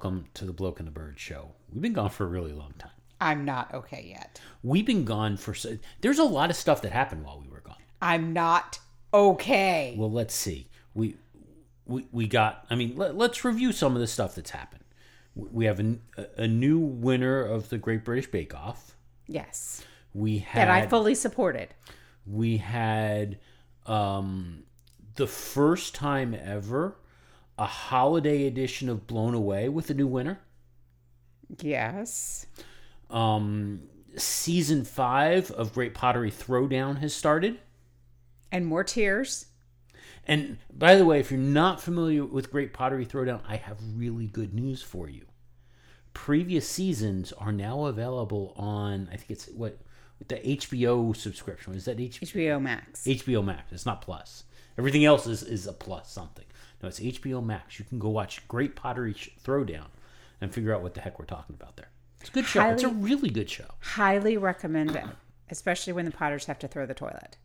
Hello, everyone, and welcome to the Bloke and the Bird show. We've been gone for a really long time. I'm not okay yet. We've been gone for. so- There's a lot of stuff that happened while we were gone. I'm not okay. Well, let's see. We we we got. I mean, let, let's review some of the stuff that's happened. We have a, a new winner of the Great British Bake Off. yes. We had That I fully supported. we had um, the first time ever a holiday edition of Blown Away with a new winner. Yes. Um, season five of Great Pottery Throwdown has started. And more tears. And by the way, if you're not familiar with Great Pottery Throwdown, I have really good news for you. Previous seasons are now available on, I think it's what, the HBO subscription. Is that HBO? HBO Max. HBO Max. It's not Plus. Everything else is, is a plus something. No, it's HBO Max. You can go watch Great Pottery Sh- Throwdown and figure out what the heck we're talking about there. It's a good show. it's a really good show. Highly recommend it. Especially when the Potters have to throw the toilet.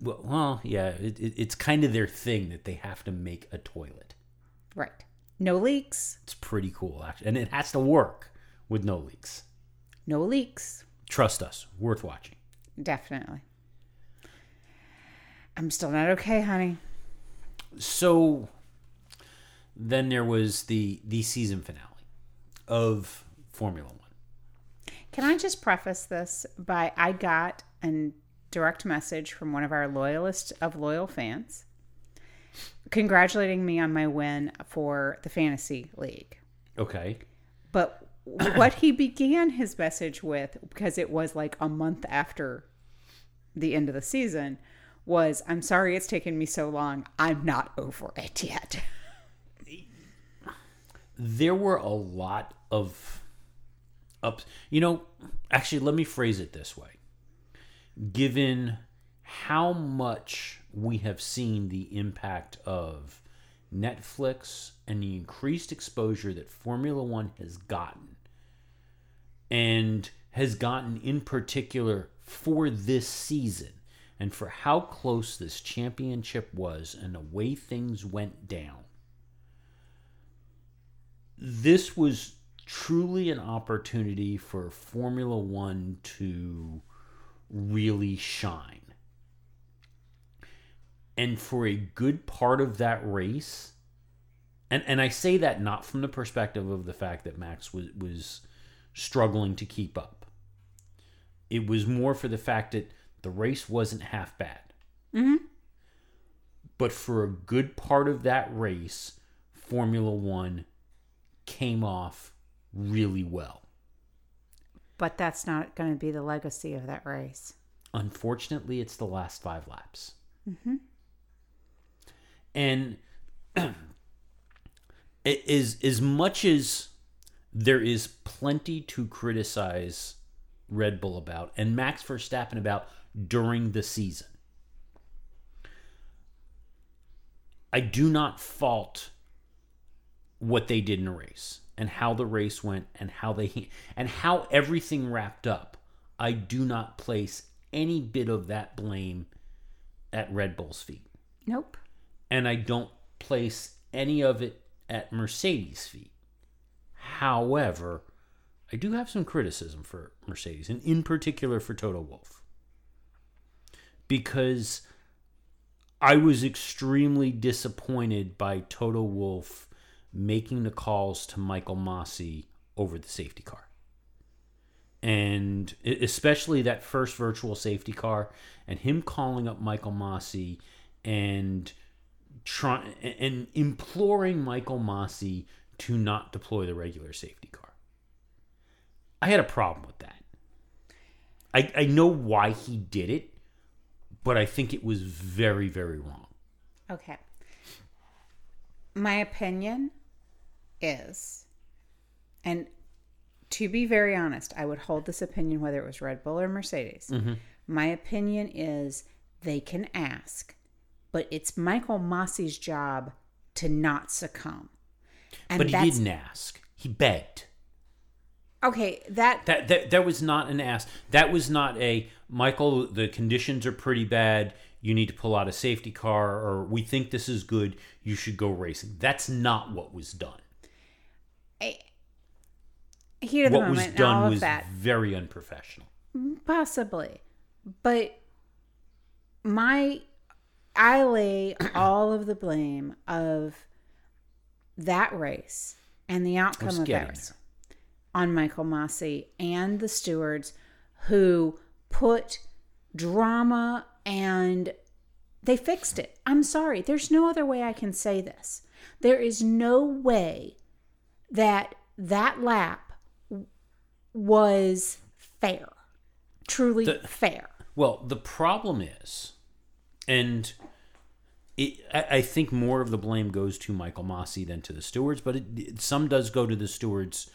Well, well yeah, it, it, it's kind of their thing that they have to make a toilet. Right. No leaks. It's pretty cool, actually. And it has to work with no leaks. No leaks. Trust us, worth watching. Definitely. I'm still not okay, honey. So then there was the the season finale of Formula One. Can I just preface this by I got a direct message from one of our loyalist of loyal fans congratulating me on my win for the fantasy league. Okay. But what he began his message with, because it was like a month after the end of the season, was I'm sorry it's taken me so long. I'm not over it yet. there were a lot of ups. You know, actually, let me phrase it this way. Given how much we have seen the impact of Netflix and the increased exposure that Formula One has gotten, and has gotten in particular for this season, and for how close this championship was and the way things went down this was truly an opportunity for Formula One to really shine. And for a good part of that race, and, and I say that not from the perspective of the fact that Max was, was struggling to keep up. It was more for the fact that the race wasn't half bad. Mm-hmm. But for a good part of that race, Formula One came off really well. But that's not going to be the legacy of that race. Unfortunately, it's the last five laps. Mm-hmm. And it is as much as there is plenty to criticize Red Bull about and Max Verstappen about during the season. I do not fault what they did in the race and how the race went and how they and how everything wrapped up. I do not place any bit of that blame at Red Bull's feet. Nope. And I don't place any of it at Mercedes' feet. However, I do have some criticism for Mercedes, and in particular for Toto Wolff. Because I was extremely disappointed by Toto Wolff making the calls to Michael Masi over the safety car. And especially that first virtual safety car and him calling up Michael Masi and trying and imploring Michael Masi to not deploy the regular safety car. I had a problem with that. I, I know why he did it, but I think it was very, very wrong. Okay. My opinion is, and to be very honest, I would hold this opinion whether it was Red Bull or Mercedes. Mm-hmm. My opinion is they can ask, but it's Michael Masi's job to not succumb. And But he didn't ask. He begged. Okay. That That, that that was not an ask. That was not a Michael. The conditions are pretty bad. you need to pull out a safety car or we think this is good, you should go racing. That's not what was done. Heat of the what moment, was done all of was that. very unprofessional. Possibly. But my I lay all of the blame of that race and the outcome of that race on Michael Masi and the stewards who put drama and they fixed it. I'm sorry. There's no other way I can say this. There is no way that that lap was fair. Truly The- fair. Well, the problem is, and it, I, I think more of the blame goes to Michael Masi than to the stewards, but it, it- some does go to the stewards.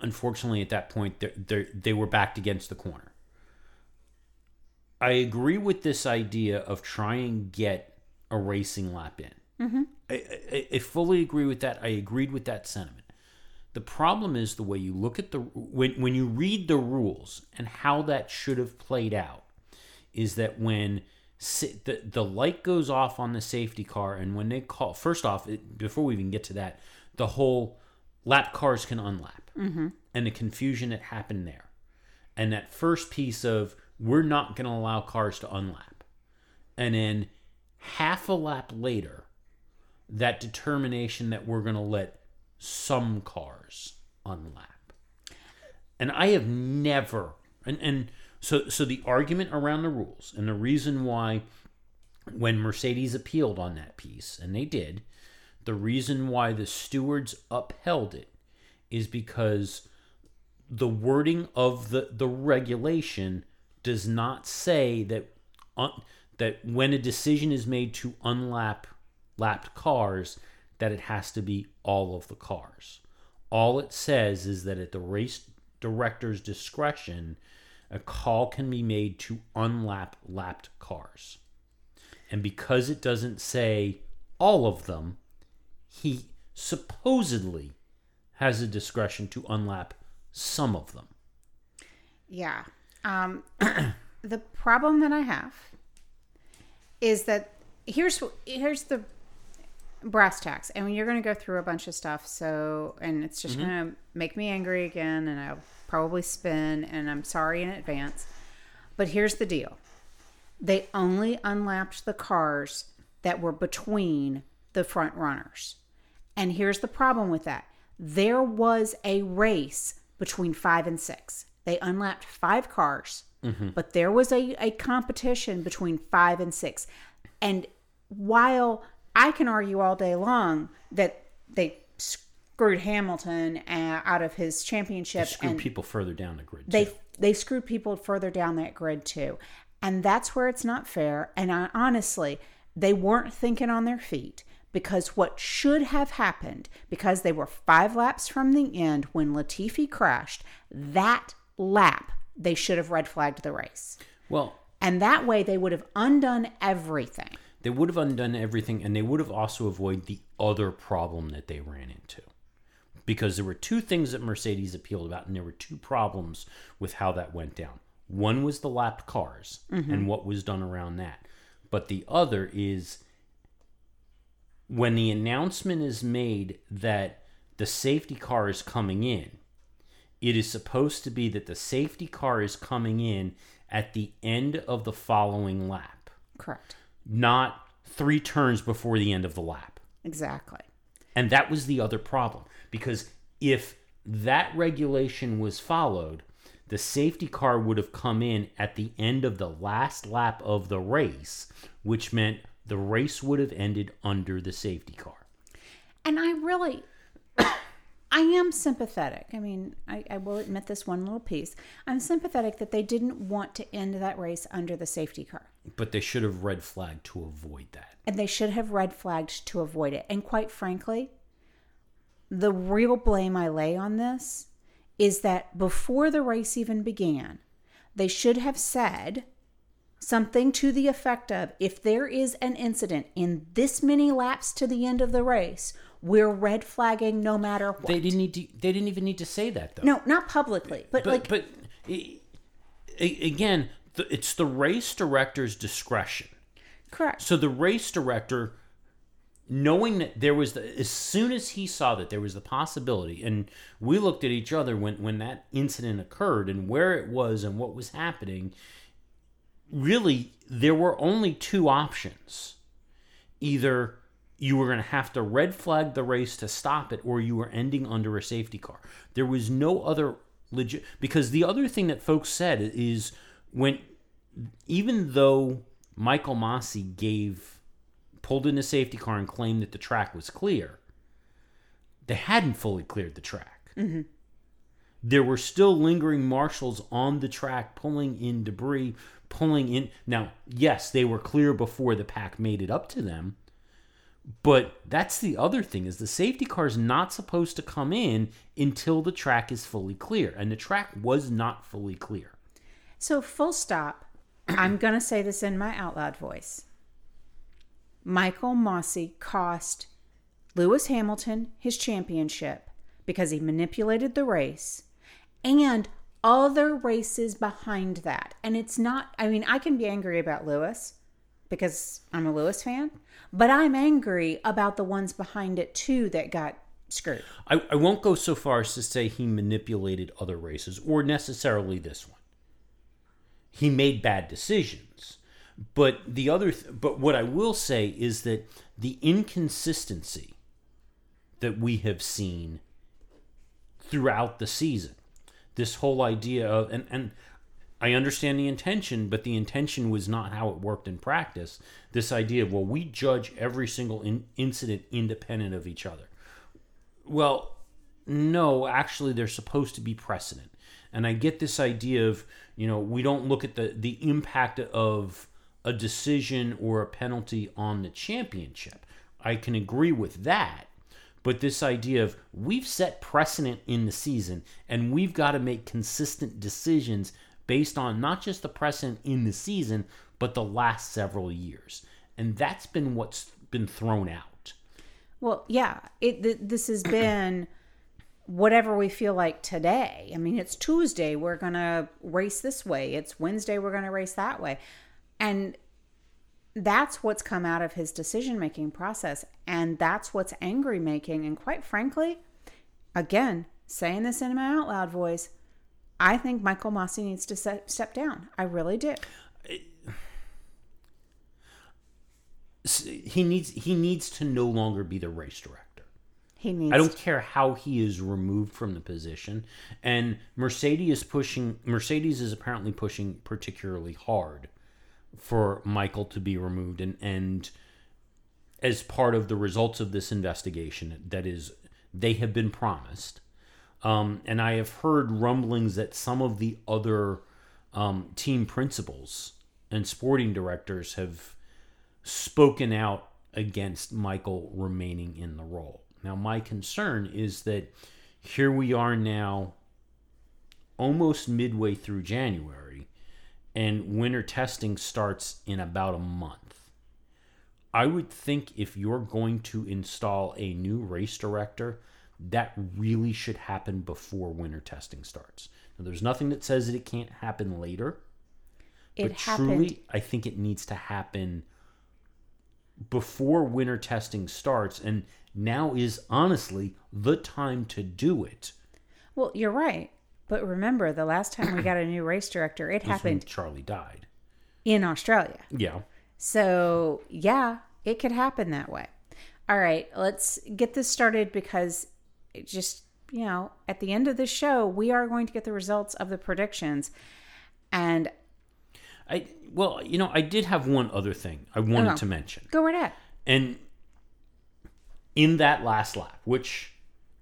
Unfortunately, at that point, they're, they're, they were backed against the corner. I agree with this idea of trying and get a racing lap in. Mm-hmm. I, I, I fully agree with that. I agreed with that sentiment. The problem is the way you look at the when when you read the rules and how that should have played out is that when the the light goes off on the safety car and when they call first off it, before we even get to that the whole lap cars can unlap. Mm-hmm. And the confusion that happened there. And that first piece of we're not going to allow cars to unlap. And then half a lap later that determination that we're going to let some cars unlap. And i have never and and so so the argument around the rules and the reason why when mercedes appealed on that piece and they did the reason why the stewards upheld it is because the wording of the the regulation does not say that un, that when a decision is made to unlap lapped cars that it has to be all of the cars. All it says is that at the race director's discretion, a call can be made to unlap lapped cars. And because it doesn't say all of them, he supposedly has a discretion to unlap some of them. Yeah. Um, the problem that I have is that here's here's the brass tacks, and you're going to go through a bunch of stuff. So, and it's just going to make me angry again, and I'll probably spin. And I'm sorry in advance. But here's the deal: they only unlapped the cars that were between the front runners. And here's the problem with that there was a race between five and six. They unlapped five cars, but there was a, a competition between five and six. And while I can argue all day long that they screwed Hamilton uh, out of his championship screwed and people further down the grid. they too. they screwed people further down that grid too and that's where it's not fair and I, honestly they weren't thinking on their feet because what should have happened because they were five laps from the end when latifi crashed that lap they should have red flagged the race. Well, and that way they would have undone everything. they would have undone everything and they would have also avoided the other problem that they ran into. Because there were two things that mercedes appealed about and there were two problems with how that went down. One was the lapped cars mm-hmm. and what was done around that. But the other is when the announcement is made that the safety car is coming in it is supposed to be that the safety car is coming in at the end of the following lap. Correct. Not three turns before the end of the lap. exactly. And that was the other problem because if that regulation was followed, the safety car would have come in at the end of the last lap of the race, which meant the race would have ended under the safety car. And I really, I am sympathetic. I mean, I, I will admit this one little piece. I'm sympathetic that they didn't want to end that race under the safety car. But they should have red flagged to avoid that. And they should have red flagged to avoid it. And quite frankly, the real blame I lay on this is that before the race even began, they should have said something to the effect of if there is an incident in this many laps to the end of the race, we're red flagging no matter what. They didn't need to, they didn't even need to say that though. No, not publicly, but, but like but again, it's the race director's discretion. Correct. So the race director, knowing that there was, the, as soon as he saw that there was the possibility, and we looked at each other when when that incident occurred and where it was and what was happening. Really, there were only two options. Either you were going to have to red flag the race to stop it, or you were ending under a safety car. There was no other legit. Because the other thing that folks said is when, even though Michael Masi gave pulled in a safety car and claimed that the track was clear, they hadn't fully cleared the track. Mm-hmm. There were still lingering marshals on the track pulling in debris, pulling in. Now, yes, they were clear before the pack made it up to them. But that's the other thing is the safety car is not supposed to come in until the track is fully clear, and the track was not fully clear. So, full stop. I'm going to say this in my out loud voice. Michael Masi cost Lewis Hamilton his championship because he manipulated the race and other races behind that. And it's not, I mean, I can be angry about Lewis because I'm a Lewis fan, but I'm angry about the ones behind it too that got screwed. I, I won't go so far as to say he manipulated other races or necessarily this one. He made bad decisions. But the other th- but what I will say is that the inconsistency that we have seen throughout the season, this whole idea of and and I understand the intention, but the intention was not how it worked in practice. This idea of well, we judge every single in- incident independent of each other. Well, no, actually, there's supposed to be precedent. And I get this idea of, you know, we don't look at the, the impact of a decision or a penalty on the championship. I can agree with that. But this idea of we've set precedent in the season and we've got to make consistent decisions based on not just the precedent in the season, but the last several years. And that's been what's been thrown out. Well, yeah, it th- this has been whatever we feel like today. I mean, it's Tuesday, we're going to race this way. It's Wednesday, we're going to race that way. And that's what's come out of his decision making process. And that's what's angry making. And quite frankly, again, saying this in my out loud voice, I think Michael Masi needs to step down. I really do. He needs he needs to no longer be the race director. He needs I don't care how he is removed from the position. And Mercedes is pushing Mercedes is apparently pushing particularly hard for Michael to be removed and and as part of the results of this investigation that is they have been promised. Um, and I have heard rumblings that some of the other um, team principals and sporting directors have spoken out against Michael remaining in the role. Now, my concern is that here we are now, almost midway through January, and winter testing starts in about a month. I would think if you're going to install a new race director, that really should happen before winter testing starts. Now, there's nothing that says that it can't happen later, it but happened. truly, I think it needs to happen before winter testing starts. And now is honestly the time to do it. Well, you're right. But remember, the last time we got a new race director, it happened Charlie died. in Australia. Yeah. So, yeah, it could happen that way. All right, let's get this started because it just, you know, at the end of the show, we are going to get the results of the predictions. And I well, you know, I did have one other thing I wanted Oh. to mention. go right ahead. And in that last lap, which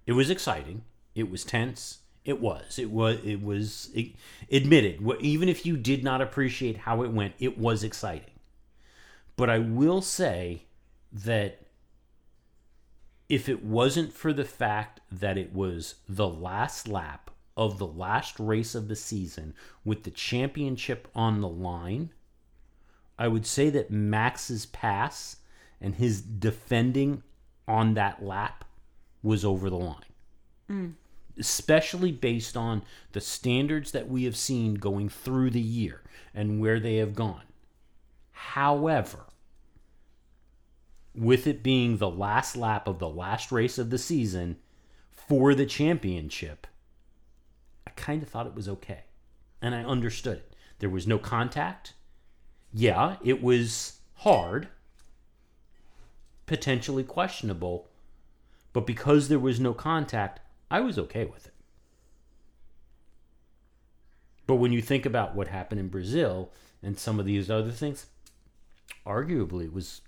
it was exciting, it was tense, it was, it was, it was it, admitted. Even if you did not appreciate how it went, it was exciting. But I will say that if it wasn't for the fact that it was the last lap of the last race of the season with the championship on the line, I would say that Max's pass and his defending on that lap was over the line. Mm. Especially based on the standards that we have seen going through the year and where they have gone. However, with it being the last lap of the last race of the season for the championship, I kind of thought it was okay. And I understood it. There was no contact. Yeah, it was hard, potentially questionable, but because there was no contact, I was okay with it. But when you think about what happened in Brazil and some of these other things, arguably it was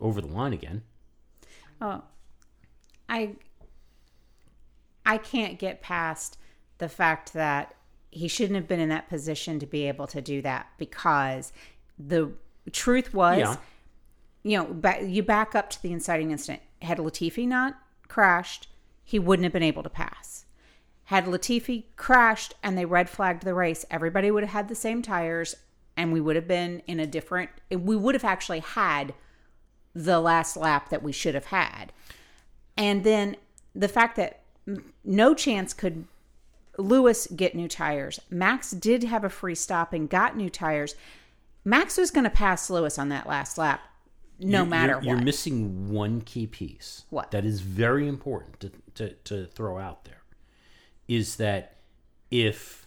over the line again. Oh, I I can't get past the fact that he shouldn't have been in that position to be able to do that because the truth was, Yeah. you know, ba- you back up to the inciting incident. Had Latifi not crashed, he wouldn't have been able to pass. Had Latifi crashed and they red flagged the race, everybody would have had the same tires and we would have been in a different, we would have actually had the last lap that we should have had. And then the fact that no chance could Lewis get new tires. Max did have a free stop and got new tires. Max was going to pass Lewis on that last lap, no You're- matter you're, what. You're missing one key piece. What? That is very important to, to, to throw out there. Is that if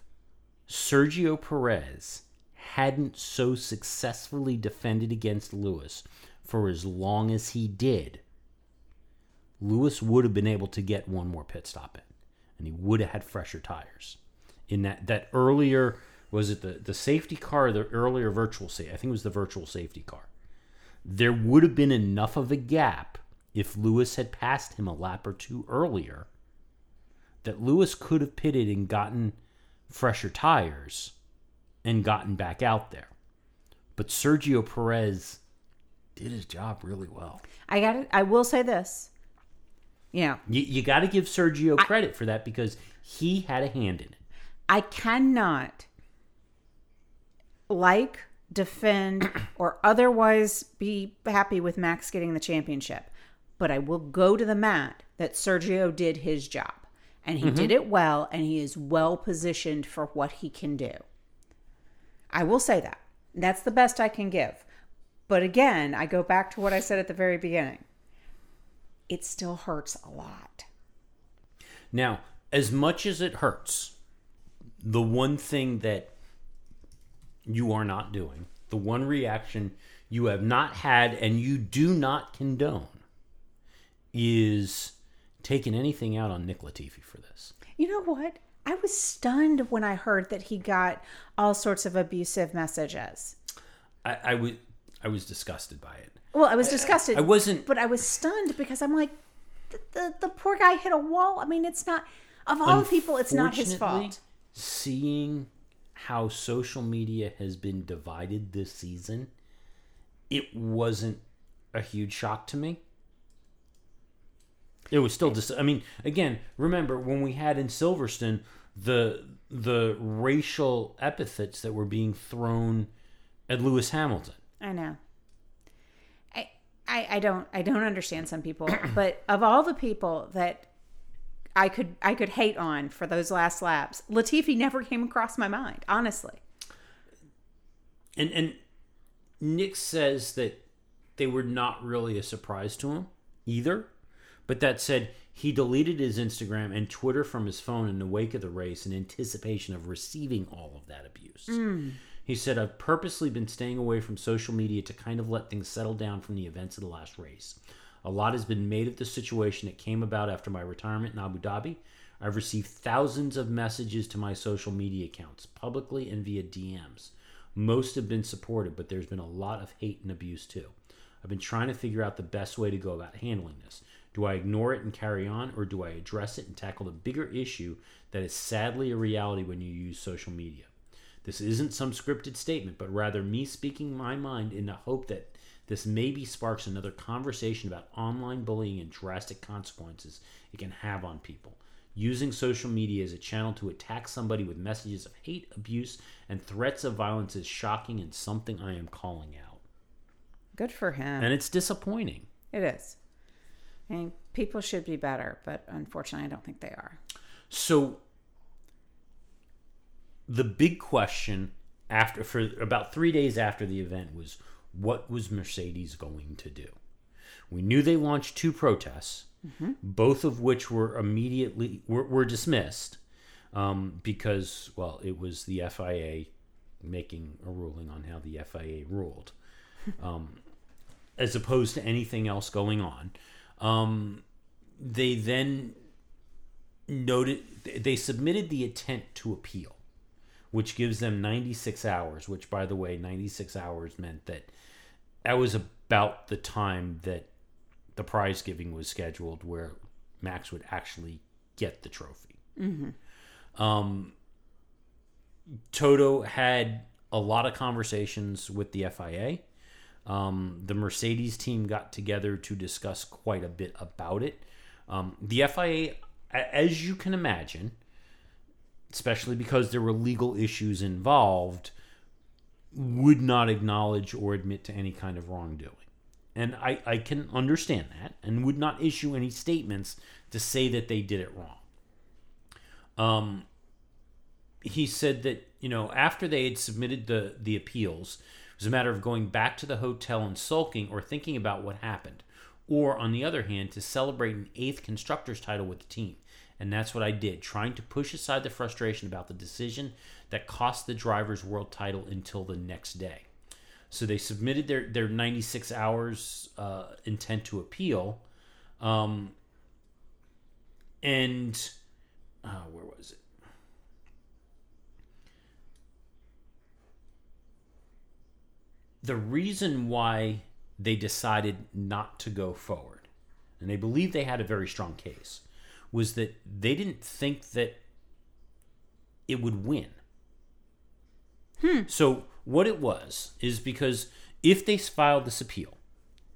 Sergio Perez hadn't so successfully defended against Lewis for as long as he did, Lewis would have been able to get one more pit stop in, and he would have had fresher tires. In that that earlier was it the the safety car, the earlier virtual safety? I think it was the virtual safety car. There would have been enough of a gap if Lewis had passed him a lap or two earlier that Lewis could have pitted and gotten fresher tires and gotten back out there. But Sergio Perez did his job really well. I got. I will say this. You know, You, you got to give Sergio credit for that because he had a hand in it. I cannot like, defend, or otherwise be happy with Max getting the championship. But I will go to the mat that Sergio did his job. And he did mm-hmm. it well, and he is well positioned for what he can do. I will say that. That's the best I can give. But again, I go back to what I said at the very beginning. It still hurts a lot. Now, as much as it hurts, the one thing that you are not doing, the one reaction you have not had and you do not condone, is taking anything out on Nick Latifi for this. You know what? I was stunned when I heard that he got all sorts of abusive messages. I, I was I was disgusted by it. Well, I was disgusted. I wasn't. but I was stunned because I'm like, the, the, the poor guy hit a wall. I mean, it's not, of all the people, it's not his fault. Seeing how social media has been divided this season, it wasn't a huge shock to me. It was still just. I mean, again, remember when we had in Silverstone the the racial epithets that were being thrown at Lewis Hamilton. I know. I, I, I don't, I don't understand some people, but of all the people that I could, I could hate on for those last laps, Latifi never came across my mind, honestly. And and Nick says that they were not really a surprise to him either. But that said, he deleted his Instagram and Twitter from his phone in the wake of the race in anticipation of receiving all of that abuse. Hmm. He said, I've purposely been staying away from social media to kind of let things settle down from the events of the last race. A lot has been made of the situation that came about after my retirement in Abu Dhabi. I've received thousands of messages to my social media accounts, publicly and via DMs. Most have been supportive, but there's been a lot of hate and abuse too. I've been trying to figure out the best way to go about handling this. Do I ignore it and carry on, or do I address it and tackle the bigger issue that is sadly a reality when you use social media? This isn't some scripted statement, but rather me speaking my mind in the hope that this maybe sparks another conversation about online bullying and drastic consequences it can have on people. Using social media as a channel to attack somebody with messages of hate, abuse, and threats of violence is shocking and something I am calling out. Good for him. And it's disappointing. It is. I mean, people should be better, but unfortunately, I don't think they are. So the big question after for about 3 days after the event was what was Mercedes going to do? We knew they launched two protests, both of which were immediately were, were dismissed um, because, well, it was the FIA making a ruling on how the FIA ruled, um, as opposed to anything else going on. Um, they then noted they submitted the intent to appeal, which gives them 96 hours. Which, by the way, 96 hours meant that that was about the time that the prize giving was scheduled, where Max would actually get the trophy. Um, Toto had a lot of conversations with the FIA. Um, the Mercedes team got together to discuss quite a bit about it. Um, the FIA, as you can imagine, especially because there were legal issues involved, would not acknowledge or admit to any kind of wrongdoing. And I, I can understand that and would not issue any statements to say that they did it wrong. Um, he said that, you know, after they had submitted the, the appeals, it was a matter of going back to the hotel and sulking or thinking about what happened. Or, on the other hand, to celebrate an eighth constructor's title with the team. And that's what I did, trying to push aside the frustration about the decision that cost the drivers' world title until the next day. So they submitted their, their 96 hours uh, intent to appeal. Um, and uh, where was it? The reason why they decided not to go forward, and they believe they had a very strong case, was that they didn't think that it would win. Hmm. So what it was is because if they filed this appeal,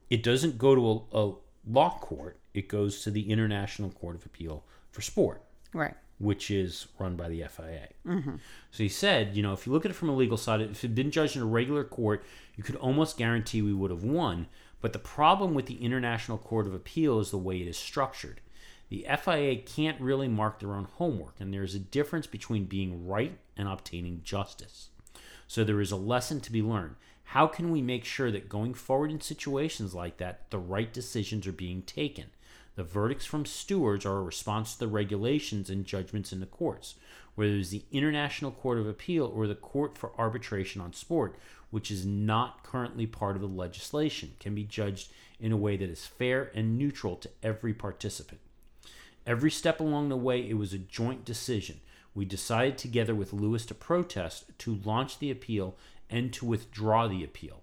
it doesn't go to a, a law court; it goes to the International Court of Appeal for Sport, Right. which is run by the FIA. Mm-hmm. So he said, you know, if you look at it from a legal side, if it had been judged in a regular court, you could almost guarantee we would have won. But the problem with the International Court of Appeal is the way it is structured. The FIA can't really mark their own homework, and there's a difference between being right and obtaining justice. So there is a lesson to be learned. How can we make sure that going forward in situations like that, the right decisions are being taken? The verdicts from stewards are a response to the regulations and judgments in the courts, whether it's the International Court of Appeal or the Court for Arbitration on Sport, which is not currently part of the legislation, can be judged in a way that is fair and neutral to every participant. Every step along the way, it was a joint decision. We decided together with Lewis to protest, to launch the appeal, and to withdraw the appeal.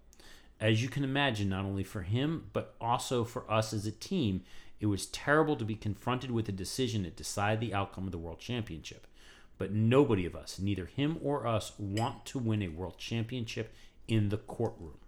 As you can imagine, not only for him, but also for us as a team, it was terrible to be confronted with a decision that decided the outcome of the World Championship. But nobody of us, neither him or us, want to win a World Championship in the courtroom.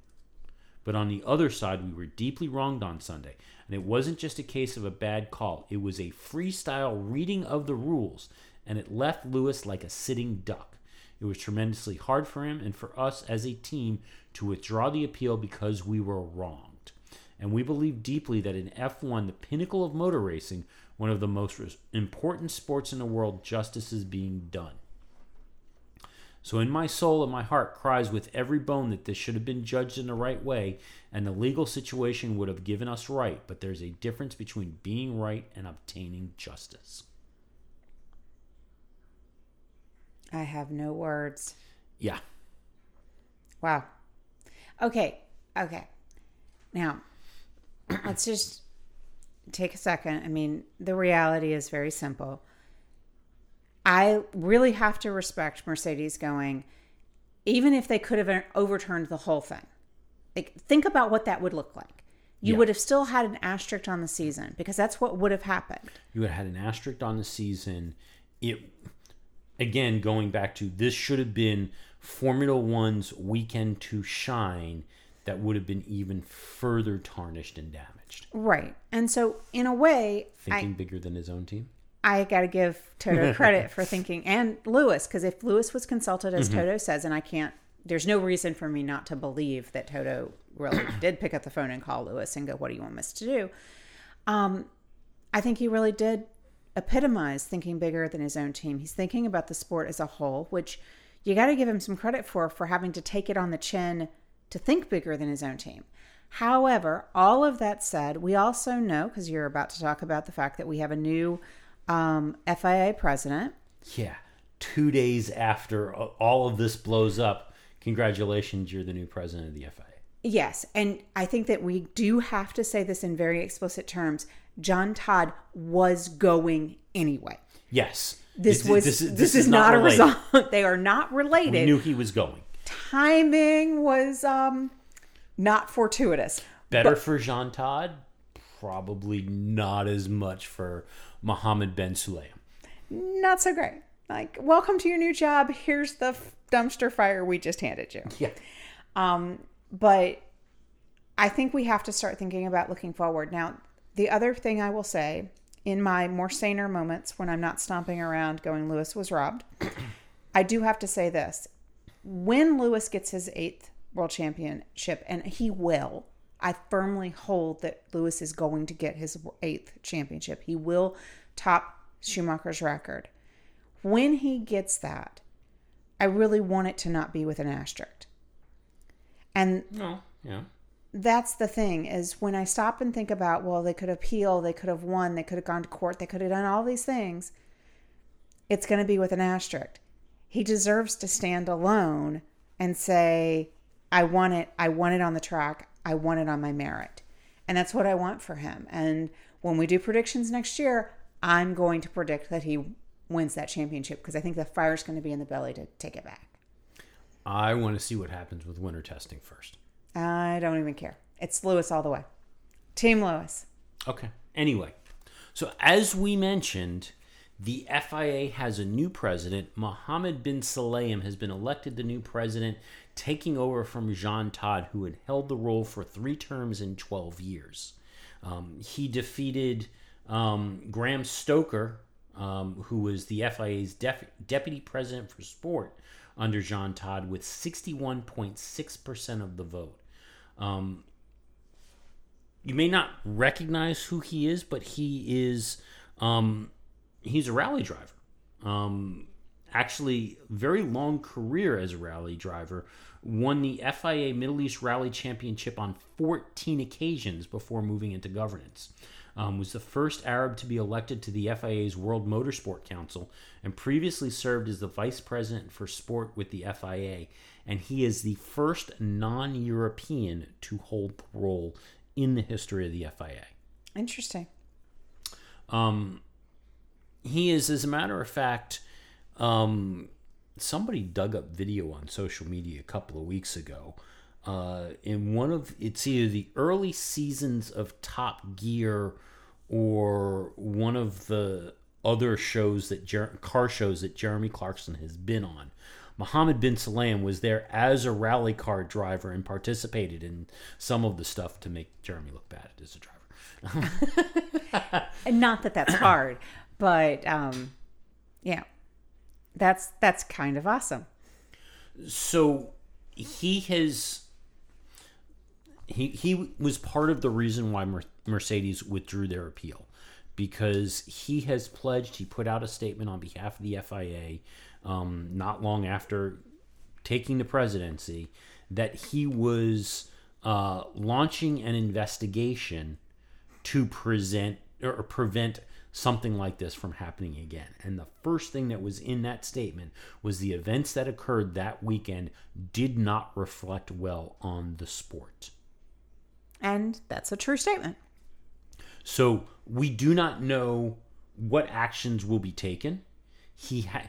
But on the other side, we were deeply wronged on Sunday. And it wasn't just a case of a bad call, it was a freestyle reading of the rules, and it left Lewis like a sitting duck. It was tremendously hard for him and for us as a team to withdraw the appeal because we were wronged. And we believe deeply that in F1, the pinnacle of motor racing, one of the most important sports in the world, justice is being done. So, in my soul and my heart cries with every bone that this should have been judged in the right way, and the legal situation would have given us right. But there's a difference between being right and obtaining justice. I have no words. Yeah. Wow. Okay. Okay. Now, let's just take a second. I mean, the reality is very simple. I really have to respect Mercedes going, even if they could have overturned the whole thing. Like, think about what that would look like. You Yeah. would have still had an asterisk on the season because that's what would have happened. You had had an asterisk on the season. It again going back to this should have been Formula One's weekend to shine that would have been even further tarnished and damaged. Right. And so, in a way, I, Thinking bigger than his own team. I got to give Toto credit for thinking, and Lewis, because if Lewis was consulted, as Toto says, and I can't, there's no reason for me not to believe that Toto really did pick up the phone and call Lewis and go, What do you want us to do? Um, I think he really did epitomize thinking bigger than his own team. He's thinking about the sport as a whole, which you got to give him some credit for, for having to take it on the chin to think bigger than his own team. However, all of that said, we also know because you're about to talk about the fact that we have a new um, FIA president. Yeah. Two days after all of this blows up, congratulations, you're the new president of the FIA. Yes, and I think that we do have to say this in very explicit terms. Jean Todt was going anyway. Yes. This was this this, is- this is, is not, not a result. they are not related. We knew he was going. Timing was um not fortuitous. Better for Jean Todd, probably not as much for Mohammed Ben Sulayem. Not so great. Like, welcome to your new job. Here's the f- dumpster fire we just handed you. Yeah. Um, but I think we have to start thinking about looking forward. Now, the other thing I will say in my more saner moments when I'm not stomping around going, Lewis was robbed, I do have to say this. When Lewis gets his eighth world championship, and he will, I firmly hold that Lewis is going to get his eighth championship. He will top Schumacher's record. When he gets that, I really want it to not be with an asterisk. And No. Yeah. That's the thing is when I stop and think about, well, they could appeal, they could have won, they could have gone to court, they could have done all these things. It's going to be with an asterisk. He deserves to stand alone and say, I want it, I want it on the track, I want it on my merit. And that's what I want for him. And when we do predictions next year, I'm going to predict that he wins that championship because I think the fire's going to be in the belly to take it back. I want to see what happens with winter testing first. I don't even care. It's Lewis all the way. Team Lewis. Okay. Anyway, so as we mentioned, the FIA has a new president. Mohammed bin Sulayem has been elected the new president, taking over from Jean Todt, who had held the role for three terms in 12 years. Um, he defeated um, Graham Stoker, um, who was the FIA's def- deputy president for sport under Jean Todt, with 61.6% of the vote. Um, you may not recognize who he is, but he is um, he's a rally driver. Um, actually, very long career as a rally driver. Won the FIA Middle East Rally Championship on 14 occasions before moving into governance. Um, was the first Arab to be elected to the FIA's World Motorsport Council and previously served as the vice president for sport with the FIA. And he is the first non European to hold the role in the history of the FIA. Interesting. Um, he is, as a matter of fact, um, somebody dug up video on social media a couple of weeks ago. Uh, in one of it's either the early seasons of Top Gear or one of the other shows that Jer- car shows that Jeremy Clarkson has been on. Mohammed bin Sulayem was there as a rally car driver and participated in some of the stuff to make Jeremy look bad as a driver. And not that that's hard, but um, yeah, that's that's kind of awesome. so he has he he was part of the reason why Mer- Mercedes withdrew their appeal because he has pledged he put out a statement on behalf of the FIA um, not long after taking the presidency that he was uh, launching an investigation to present or prevent something like this from happening again. And the first thing that was in that statement was the events that occurred that weekend did not reflect well on the sport. And that's a true statement. So we do not know what actions will be taken. He ha-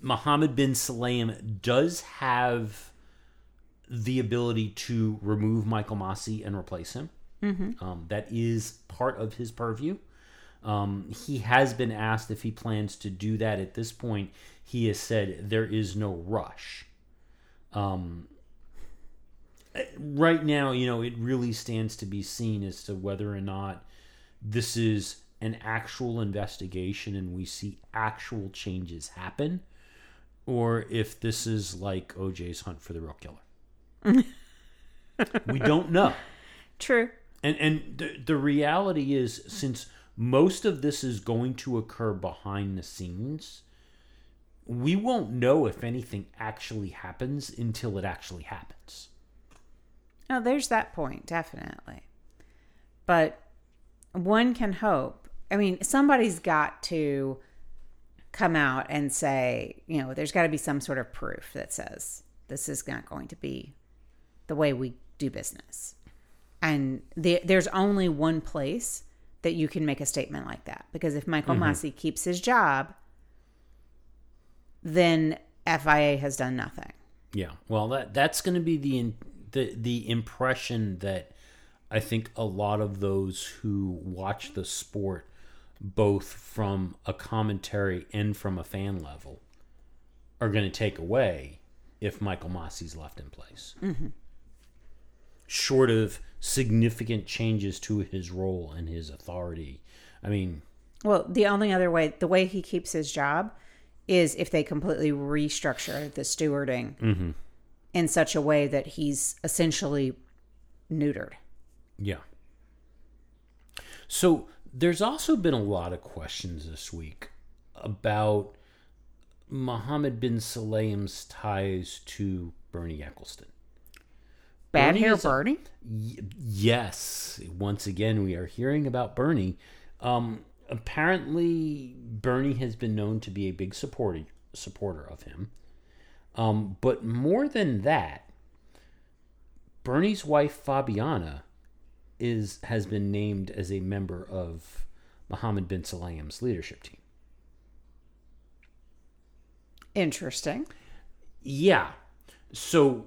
Mohammed bin Sulayem does have the ability to remove Michael Masi and replace him. Um, that is part of his purview. Um, he has been asked if he plans to do that. At this point, he has said there is no rush. Um, right now, you know, it really stands to be seen as to whether or not this is an actual investigation and we see actual changes happen, or if this is like OJ's hunt for the real killer. we don't know. True. And and the, the reality is since most of this is going to occur behind the scenes, we won't know if anything actually happens until it actually happens. No, there's that point, definitely. But one can hope. I mean, somebody's got to come out and say, you know, there's got to be some sort of proof that says this is not going to be the way we do business. And the, there's only one place that you can make a statement like that. Because if Michael mm-hmm. Masi keeps his job, then FIA has done nothing. Yeah. Well, that that's going to be the the the impression that I think a lot of those who watch the sport both from a commentary and from a fan level are going to take away if Michael Masi's left in place. Mm-hmm. Short of significant changes to his role and his authority. I mean, Well, the only other way, the way he keeps his job is if they completely restructure the stewarding mm-hmm. In such a way that he's essentially neutered. Yeah. So there's also been a lot of questions this week about Mohammed ben Sulayem's ties to Bernie Ecclestone. Bad Bernie hair Bernie? Y- yes, once again we are hearing about Bernie. Um, apparently, Bernie has been known to be a big supporter supporter of him. Um, but more than that, Bernie's wife Fabiana is has been named as a member of Mohammed ben Sulayem's leadership team. Interesting. Yeah. So,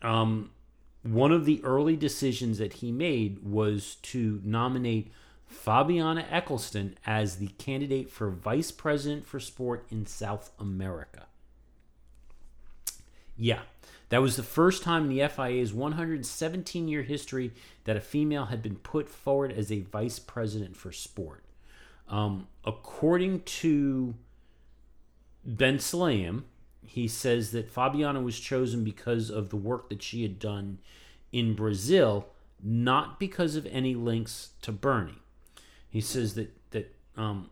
um, one of the early decisions that he made was to nominate Fabiana Ecclestone as the candidate for vice president for sport in South America. Yeah. That was the first time in the FIA's 117 year history that a female had been put forward as a vice president for sport. Um, according to Ben Sulayem, he says that Fabiana was chosen because of the work that she had done in Brazil, not because of any links to Bernie. He says that that um,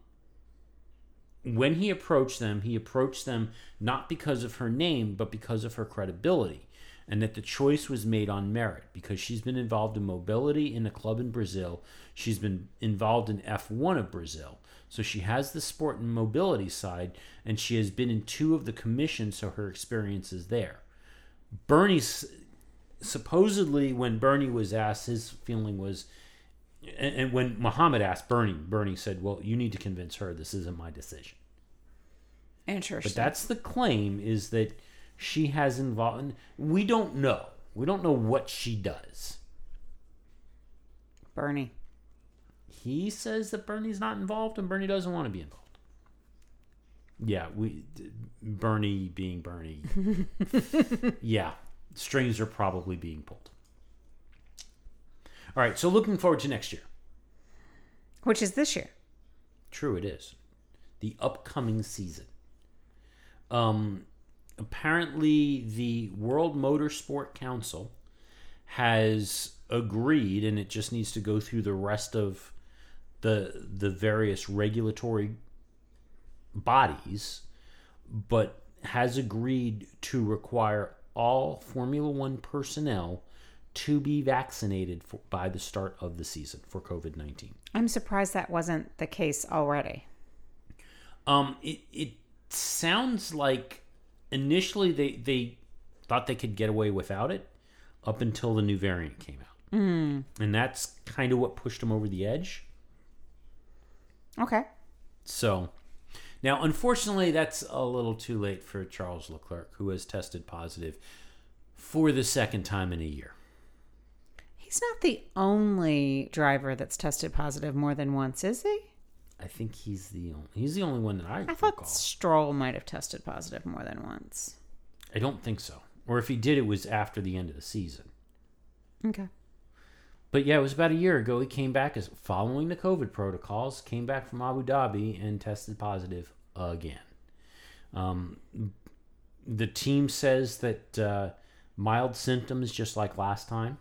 when he approached them, he approached them not because of her name, but because of her credibility, and that the choice was made on merit because she's been involved in mobility in a club in Brazil. She's been involved in F1 of Brazil. So she has the sport and mobility side, and she has been in two of the commissions, so her experience is there. Bernie's supposedly, when Bernie was asked, his feeling was, and, and when Muhammad asked Bernie, Bernie said, Well, you need to convince her this isn't my decision. Interesting. But that's the claim is that she has involved. We don't know. We don't know what she does. Bernie. He says that Bernie's not involved and Bernie doesn't want to be involved. Yeah, we Bernie being Bernie. yeah, strings are probably being pulled. All right, so looking forward to next year. Which is this year. True, it is. The upcoming season. Um, apparently, the World Motorsport Council has agreed, and it just needs to go through the rest of the the various regulatory bodies, but has agreed to require all Formula One personnel to be vaccinated for, by the start of the season for COVID nineteen. I'm surprised that wasn't the case already. Um, it it sounds like initially they they thought they could get away without it up until the new variant came out, mm. and that's kind of what pushed them over the edge. Okay. So now, unfortunately, that's a little too late for Charles Leclerc, who has tested positive for the second time in a year. He's not the only driver that's tested positive more than once, is he? I think he's the only he's the only one that I, I thought recall. Stroll might have tested positive more than once. I don't think so. Or if he did, it was after the end of the season. Okay. But yeah, it was about a year ago. He came back as following the COVID protocols, came back from Abu Dhabi and tested positive again. Um, the team says that uh, mild symptoms, just like last time.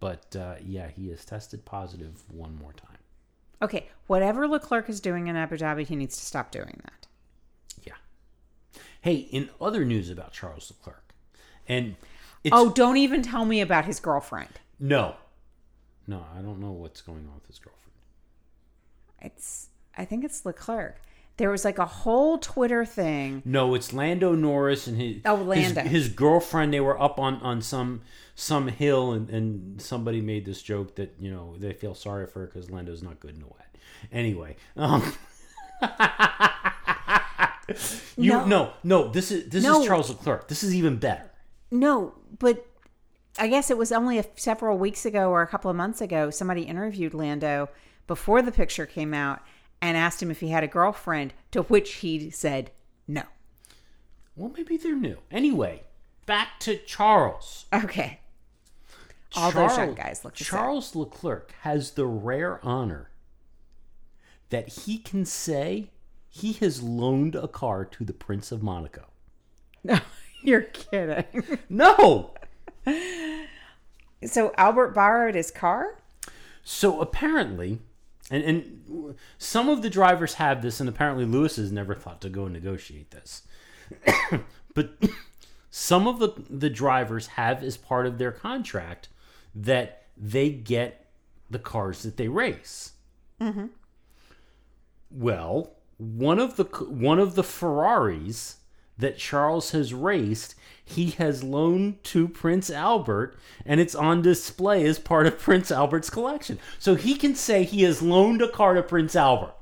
But uh, yeah, he has tested positive one more time. Okay. Whatever Leclerc is doing in Abu Dhabi, he needs to stop doing that. Yeah. Hey, in other news about Charles Leclerc, and it's Oh, don't even tell me about his girlfriend. No. No, I don't know what's going on with his girlfriend. It's I think it's Leclerc. There was like a whole Twitter thing. No, it's Lando Norris and his Oh, his, Lando. his girlfriend. They were up on on some some hill, and and somebody made this joke that you know they feel sorry for her because Lando's not good in the wet. Anyway, um, you No. no no this is this No. is Charles Leclerc. This is even better. No, but I guess it was only a, several weeks ago or a couple of months ago. Somebody interviewed Lando before the picture came out and asked him if he had a girlfriend, to which he said no. Well, maybe they're new. Anyway, back to Charles. Okay. All those young guys look same. Charles Leclerc has the rare honor that he can say he has loaned a car to the Prince of Monaco. No, you're kidding. No. so Albert borrowed his car? So apparently, and, and some of the drivers have this, and apparently Lewis has never thought to go and negotiate this. but some of the, the drivers have as part of their contract that they get the cars that they race. Mm-hmm. Well, one of the one of the Ferraris that Charles has raced, he has loaned to Prince Albert, and it's on display as part of Prince Albert's collection. So he can say he has loaned a car to Prince Albert.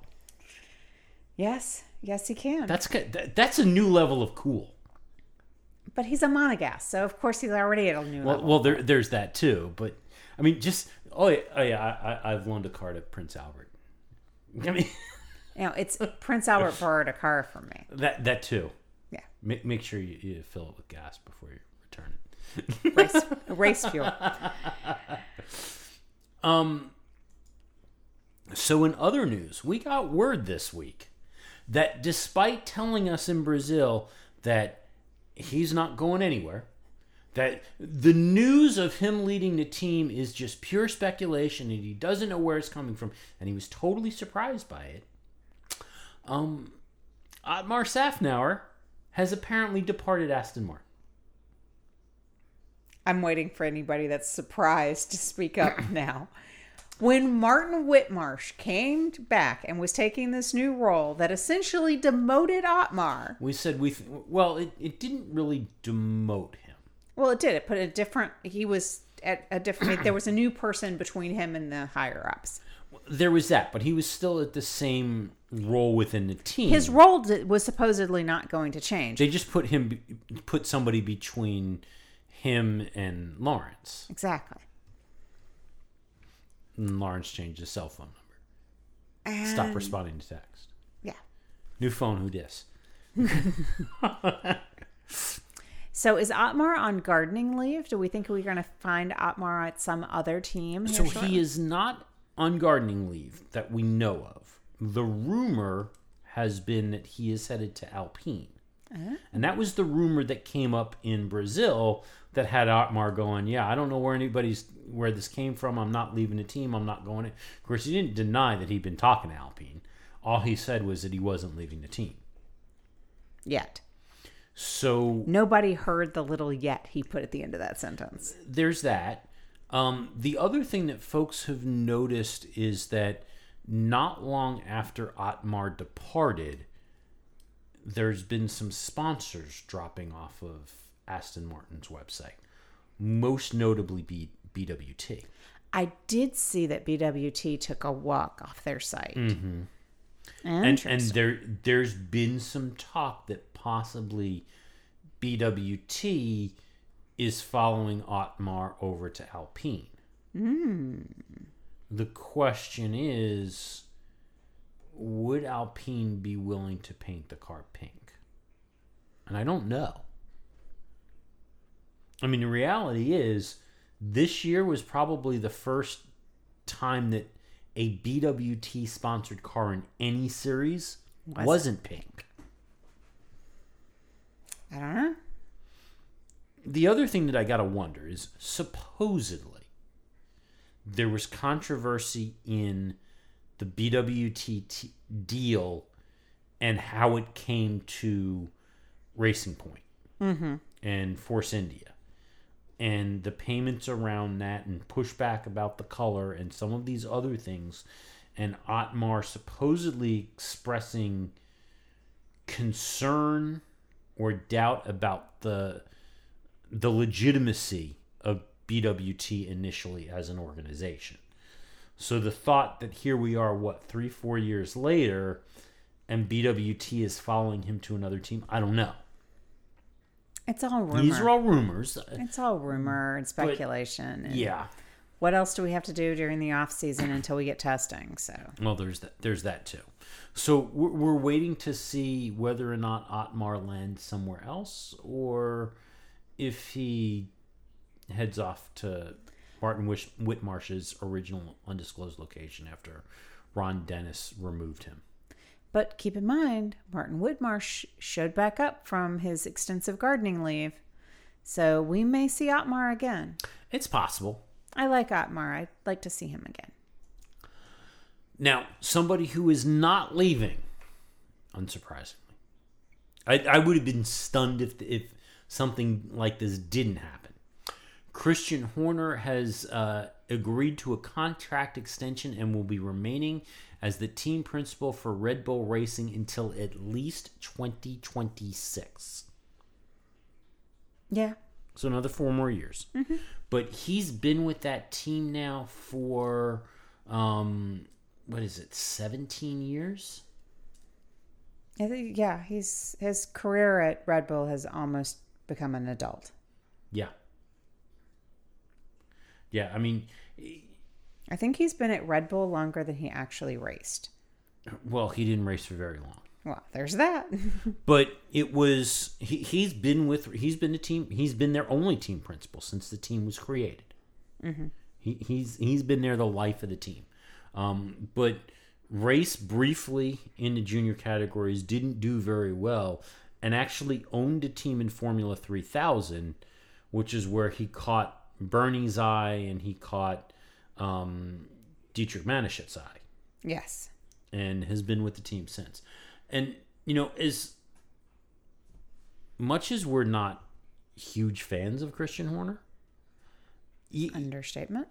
Yes. Yes, he can. That's that's a new level of cool. but he's a Monegasque, so of course he's already at a new Well, level. well, there, there's that too. But I mean, just oh yeah, oh, yeah I, I, I've loaned a car to Prince Albert. I mean, You know, it's Prince Albert borrowed a car from me. that that too. Make, make sure you, you fill it with gas before you return it. Race, race fuel. Um. So in other news, we got word this week that despite telling us in Brazil that he's not going anywhere, that the news of him leading the team is just pure speculation and he doesn't know where it's coming from, and he was totally surprised by it. Um, Otmar Szafnauer has apparently departed Aston Martin. I'm waiting for anybody that's surprised to speak up now. When Martin Whitmarsh came back and was taking this new role that essentially demoted Otmar, We said we th- well, it, it didn't really demote him. well, it did. It put a different. He was at a different. there was a new person between him and the higher ups. There was that, but he was still at the same role within the team. His role d- was supposedly not going to change. they just put him, put somebody between him and Lawrence. Exactly. And Lawrence changed his cell phone number. And, Stop responding to text. Yeah. New phone, who dis? So is Otmar on gardening leave? Do we think we're going to find Otmar at some other team? So shortly? he is not on gardening leave that we know of. The rumor has been that he is headed to Alpine. Oh. And that was the rumor that came up in Brazil that had Otmar going, yeah, I don't know where anybody's where this came from. I'm not leaving the team. I'm not going. In. Of course, he didn't deny that he'd been talking to Alpine. All he said was that he wasn't leaving the team. Yet. So Nobody heard the little yet he put at the end of that sentence. there's that. Um, the other thing that folks have noticed is that not long after Otmar departed, there's been some sponsors dropping off of Aston Martin's website, most notably B- BWT. I did see that BWT took a walk off their site. Mm-hmm. And, Interesting. and there there's been some talk that possibly BWT is following Otmar over to Alpine. The question is would Alpine be willing to paint the car pink? And I don't know. I mean, the reality is, this year was probably the first time that a BWT sponsored car in any series wasn't pink. I don't know. The other thing that I got to wonder is supposedly there was controversy in the BWT t- deal and how it came to Racing Point mm-hmm. and Force India. and the payments around that and pushback about the color and some of these other things and Otmar supposedly expressing concern or doubt about the the legitimacy of BWT initially as an organization. So the thought that here we are, what three, four years later, and BWT is following him to another team, I don't know. It's all rumor. These are all rumors. it's all rumor and speculation. and Yeah. What else do we have to do during the off season until we get testing? So Well, there's that. There's that too. So we're, we're waiting to see whether or not Otmar lands somewhere else, or if he heads off to Martin Wish- Whitmarsh's original undisclosed location after Ron Dennis removed him. But keep in mind, Martin Whitmarsh showed back up from his extensive gardening leave. So we may see Otmar again. It's possible. I like Otmar. I'd like to see him again. Now, somebody who is not leaving, unsurprisingly, I, I would have been stunned if if something like this didn't happen. Christian Horner has uh, agreed to a contract extension and will be remaining as the team principal for Red Bull Racing until at least 2026. Yeah. So another four more years. But he's been with that team now for um what is it, 17 years? I think, yeah, he's his career at Red Bull has almost become an adult. Yeah. Yeah, I mean, I think he's been at Red Bull longer than he actually raced. well, he didn't race for very long. Well, there's that. But it was he, he's been with he's been the team he's been their only team principal since the team was created. He, he's he's been there the life of the team. Um, but race briefly in the junior categories didn't do very well, and actually owned a team in Formula Three Thousand, which is where he caught Bernie's eye and he caught um, Dietrich Mateschitz's eye yes. and has been with the team since. And you know, as much as we're not huge fans of Christian Horner, y- Understatement.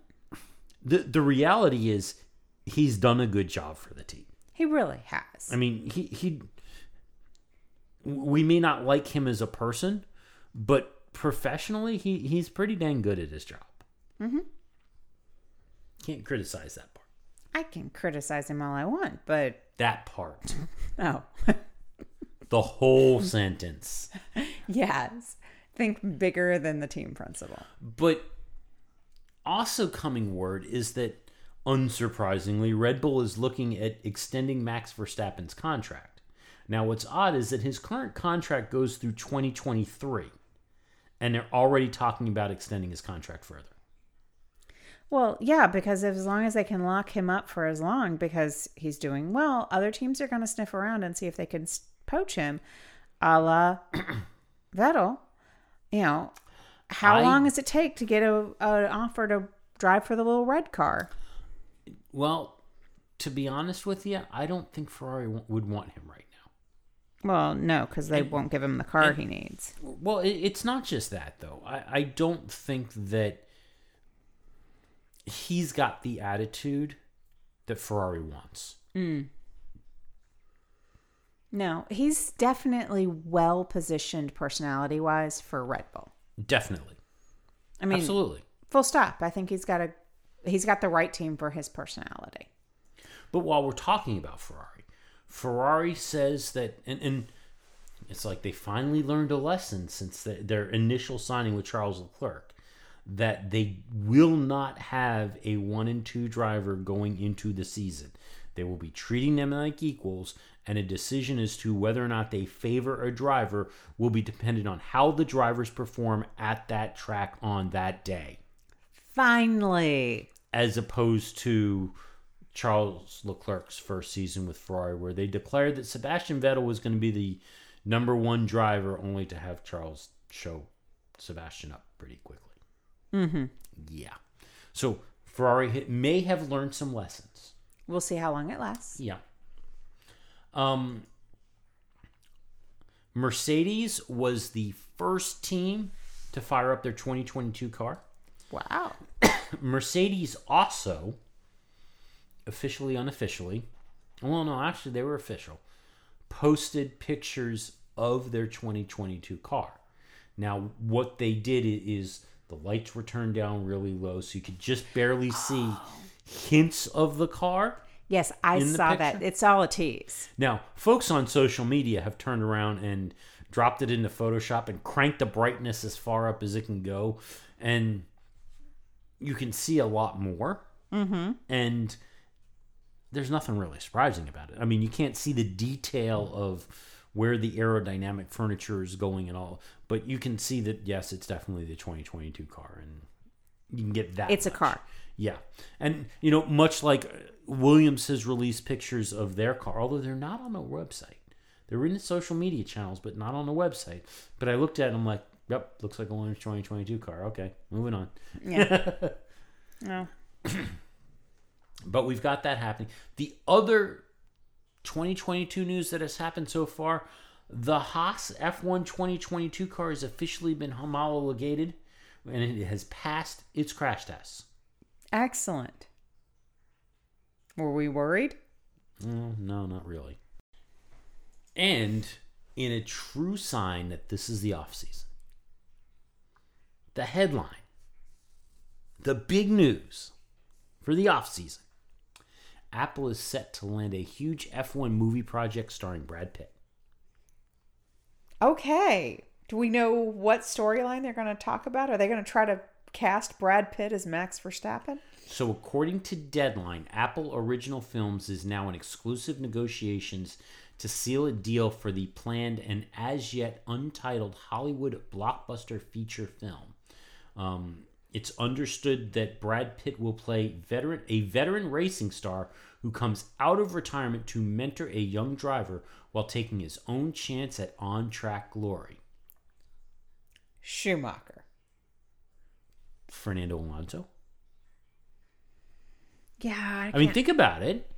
the the reality is he's done a good job for the team. He really has. I mean, he he we may not like him as a person, but professionally, he he's pretty dang good at his job. Mm-hmm. Can't criticize that part. I can criticize him all I want, but That part. no. the whole sentence. yes. Think bigger than the team principal. But also coming word is that unsurprisingly, Red Bull is looking at extending Max Verstappen's contract. Now, what's odd is that his current contract goes through 2023, and they're already talking about extending his contract further. Well, yeah, because as long as they can lock him up for as long because he's doing well, other teams are going to sniff around and see if they can poach him, a la Vettel. You know, how I- long does it take to get a an offer to drive for the little red car? Well, to be honest with you, I don't think Ferrari w- would want him right. Well, no, because they won't give him the car he needs. Well, it, it's not just that though. I, I don't think that he's got the attitude that Ferrari wants. Hmm. No, he's definitely well positioned personality wise for Red Bull. Definitely, I mean, absolutely. full stop. I think he's got a he's got the right team for his personality. But while we're talking about Ferrari, Ferrari says that, and, and it's like they finally learned a lesson since the, their initial signing with Charles Leclerc that they will not have a one and two driver going into the season. They will be treating them like equals, and a decision as to whether or not they favor a driver will be dependent on how the drivers perform at that track on that day Finally, as opposed to Charles Leclerc's first season with Ferrari, where they declared that Sebastian Vettel was going to be the number one driver, only to have Charles show Sebastian up pretty quickly. Mm-hmm. Yeah. So Ferrari may have learned some lessons. we'll see how long it lasts. Yeah. Um, Mercedes was the first team to fire up their 2022 car. Wow. Mercedes also, officially, unofficially, well, no, actually, they were official, posted pictures of their 2022 car. Now, what they did is the lights were turned down really low, so you could just barely see hints of the car. Yes, I saw that. It's all a tease. Now, folks on social media have turned around and dropped it into Photoshop and cranked the brightness as far up as it can go, and you can see a lot more. Mm-hmm. And there's nothing really surprising about it. I mean, you can't see the detail of where the aerodynamic furniture is going and all, but you can see that yes, it's definitely the 2022 car, and you can get that. It's a car. Yeah, and you know, much like Williams has released pictures of their car, although they're not on the website. They're in the social media channels, but not on the website. But I looked at it, and I'm like, yep, looks like a Williams 2022 car. Okay, moving on. Yeah. no. But we've got that happening. The other 2022 news that has happened so far the Haas F1 2022 car has officially been homologated and it has passed its crash tests. Excellent. Were we worried? Mm, no, not really. And in a true sign that this is the off season, the headline, the big news for the off season Apple is set to land a huge F1 movie project starring Brad Pitt. Okay. Do we know what storyline they're going to talk about? Are they going to try to cast Brad Pitt as Max Verstappen? So, according to Deadline, Apple Original Films is now in exclusive negotiations to seal a deal for the planned and as yet untitled Hollywood blockbuster feature film. Um, it's understood that Brad Pitt will play veteran a veteran racing star who comes out of retirement to mentor a young driver while taking his own chance at on-track glory. Schumacher. Fernando Alonso. Yeah. I, I mean, think about it.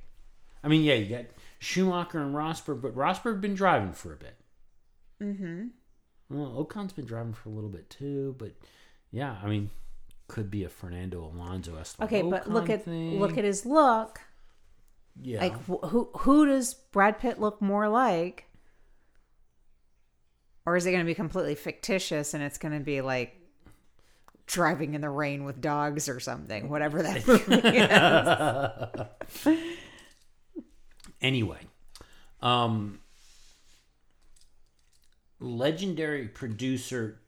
I mean, yeah, you got Schumacher and Rosberg, but Rosberg been driving for a bit. Mm-hmm. Well, Ocon's been driving for a little bit too, but yeah, I mean, could be a Fernando Alonso. Okay, but look at thing. look at his look. yeah. Like who who does Brad Pitt look more like? Or is it going to be completely fictitious and it's going to be like driving in the rain with dogs or something, whatever that is. Anyway, um, legendary producer,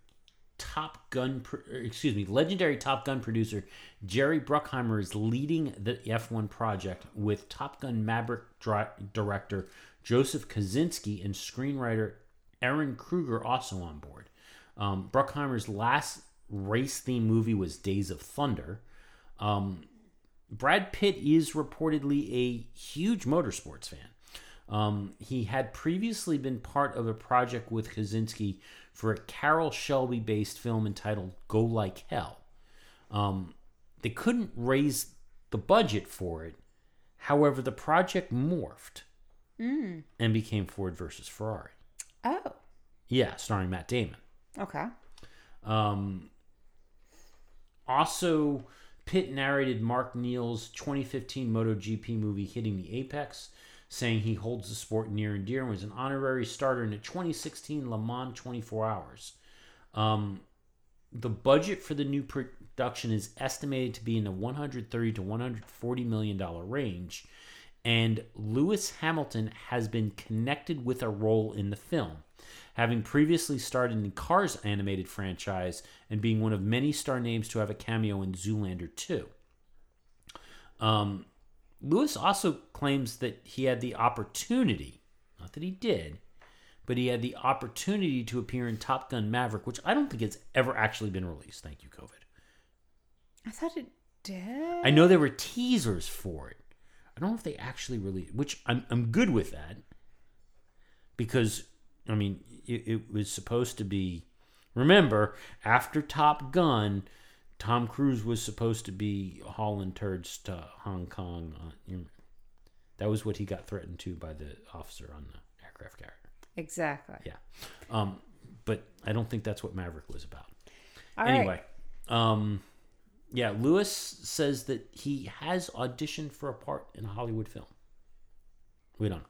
Top Gun, er, excuse me, legendary Top Gun producer Jerry Bruckheimer is leading the F1 project with Top Gun Maverick director Joseph Kosinski and screenwriter Ehren Kruger also on board. Um, Bruckheimer's last race themed movie was Days of Thunder. Um, Brad Pitt is reportedly a huge motorsports fan. Um, he had previously been part of a project with Kosinski for a Carroll Shelby based film entitled Go Like Hell. Um, they couldn't raise the budget for it. However, the project morphed and became Ford versus Ferrari. Oh, Yeah, starring Matt Damon. okay. Um, also, Pitt narrated Mark Neale's 2015 MotoGP movie Hitting the Apex, saying he holds the sport near and dear and was an honorary starter in the 2016 Le Mans 24 Hours. Um, the budget for the new production is estimated to be in the 130 to 140 million dollar range, and Lewis Hamilton has been connected with a role in the film, having previously starred in the Cars animated franchise and being one of many star names to have a cameo in Zoolander 2. Um, Lewis also claims that he had the opportunity, not that he did, but he had the opportunity to appear in Top Gun Maverick, which I don't think it's ever actually been released. Thank you, COVID. I thought it did. I know there were teasers for it. I don't know if they actually released, which I'm I'm good with that because I mean it, it was supposed to be. Remember, after Top Gun, Tom Cruise was supposed to be hauling turds to Hong Kong. Uh, that was what he got threatened to by the officer on the aircraft carrier. Exactly. Yeah, um, but I don't think that's what Maverick was about. All right. anyway, um, yeah, Lewis says that he has auditioned for a part in a Hollywood film. We don't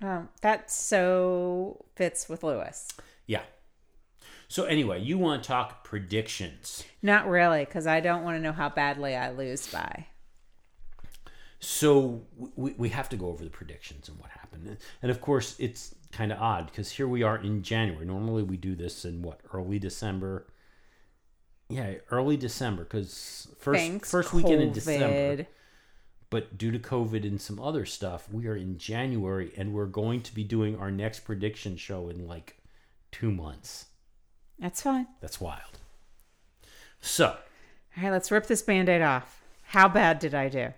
know. Um, that so fits with Lewis. Yeah. So anyway, you want to talk predictions? Not really, because I don't want to know how badly I lose by. So we, we have to go over the predictions and what happened. And of course, it's kind of odd because here we are in January. Normally we do this in what, early December? Yeah, early December because first Thanks, first weekend in December. But due to COVID and some other stuff, we are in January and we're going to be doing our next prediction show in like two months. That's fine. That's wild. So, All right, let's rip this band aid off. How bad did I do?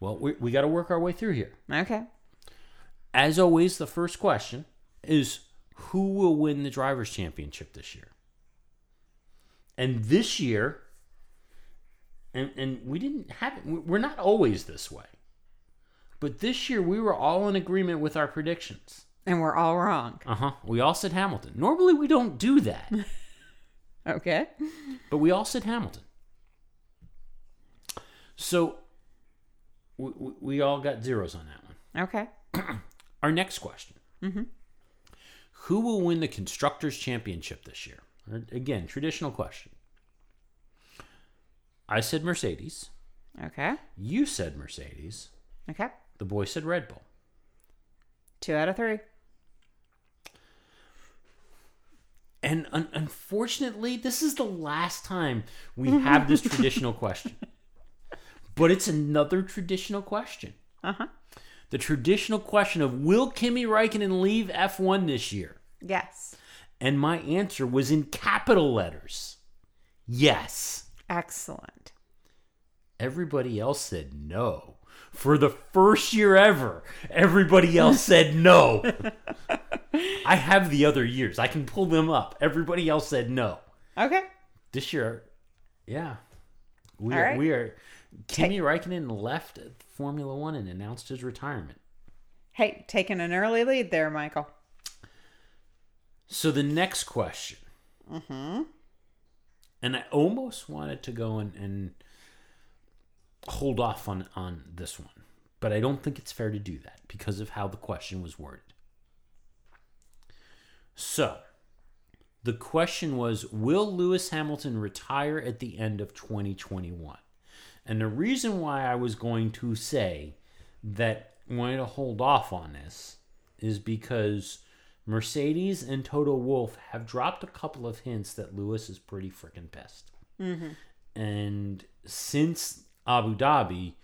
well, we, we got to work our way through here. Okay. As always, the first question is who will win the Drivers' Championship this year? And this year, and, and we didn't have it, we're not always this way. But this year, we were all in agreement with our predictions. And we're all wrong. Uh huh. We all said Hamilton. Normally, we don't do that, Okay. but we all said Hamilton. So we, we- we all got zeros on that one. Okay. Our next question Who will win the Constructors' Championship this year? Again, traditional question. I said Mercedes. Okay. You said Mercedes. Okay. The boy said Red Bull. Two out of three. And un- unfortunately, this is the last time we have this traditional question. But it's another traditional question. Uh huh. The traditional question of Will Kimi Räikkönen leave F1 this year? Yes. And my answer was in capital letters. Yes. Excellent. Everybody else said no. For the first year ever, everybody else said no. I have the other years. I can pull them up. Everybody else said no. Okay. This year, yeah. We All are, right. we are Kimi Räikkönen left Formula 1 and announced his retirement. Hey, taking an early lead there, Michael. So the next question. Mm-hmm. And I almost wanted to go and, and hold off on, on this one, but I don't think it's fair to do that because of how the question was worded. So the question was Will Lewis Hamilton retire at the end of 2021? And the reason why I was going to say that I wanted to hold off on this is because Mercedes and Toto Wolff have dropped a couple of hints that Lewis is pretty freaking pissed. Mm-hmm. And since Abu Dhabi,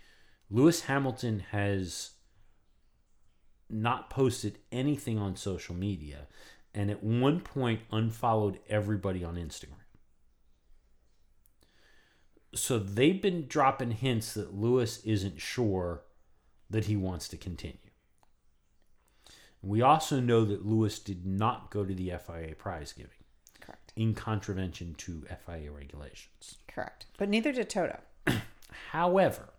Lewis Hamilton has not posted anything on social media and at one point unfollowed everybody on Instagram. So they've been dropping hints that Lewis isn't sure that he wants to continue. We also know that Lewis did not go to the FIA prize giving Correct. in contravention to FIA regulations. Correct. But neither did Toto. However,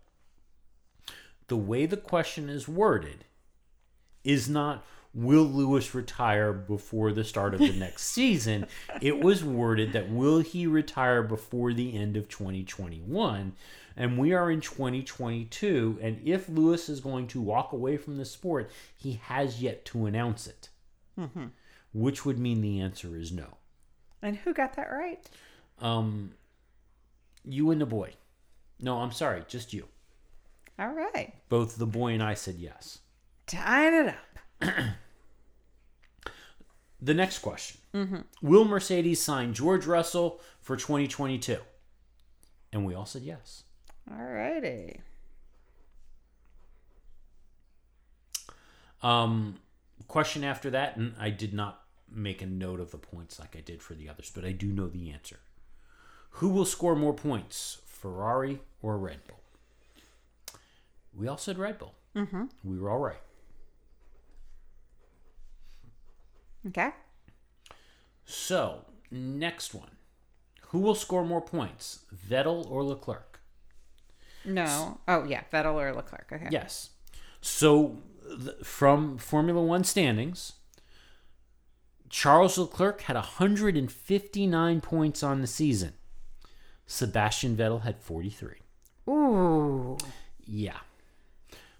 the way the question is worded is not will Lewis retire before the start of the next season? It was worded that will he retire before the end of 2021? And we are in 2022. And if Lewis is going to walk away from the sport, he has yet to announce it, which would mean the answer is no. And who got that right? Um, you and the boy. No, I'm sorry, just you. All right. Both the boy and I said yes. Tying it up. The next question Will Mercedes sign George Russell for 2022? And we all said yes. All righty. Um, question after that, and I did not make a note of the points like I did for the others, but I do know the answer. Who will score more points, Ferrari or Red Bull? We all said Red Bull. Mm-hmm. We were all right. Okay. So, next one. Who will score more points, Vettel or Leclerc? No. Oh, yeah. Vettel or Leclerc. Okay. Yes. So, th- from Formula One standings, Charles Leclerc had 159 points on the season. Sebastian Vettel had 43. Ooh. Yeah.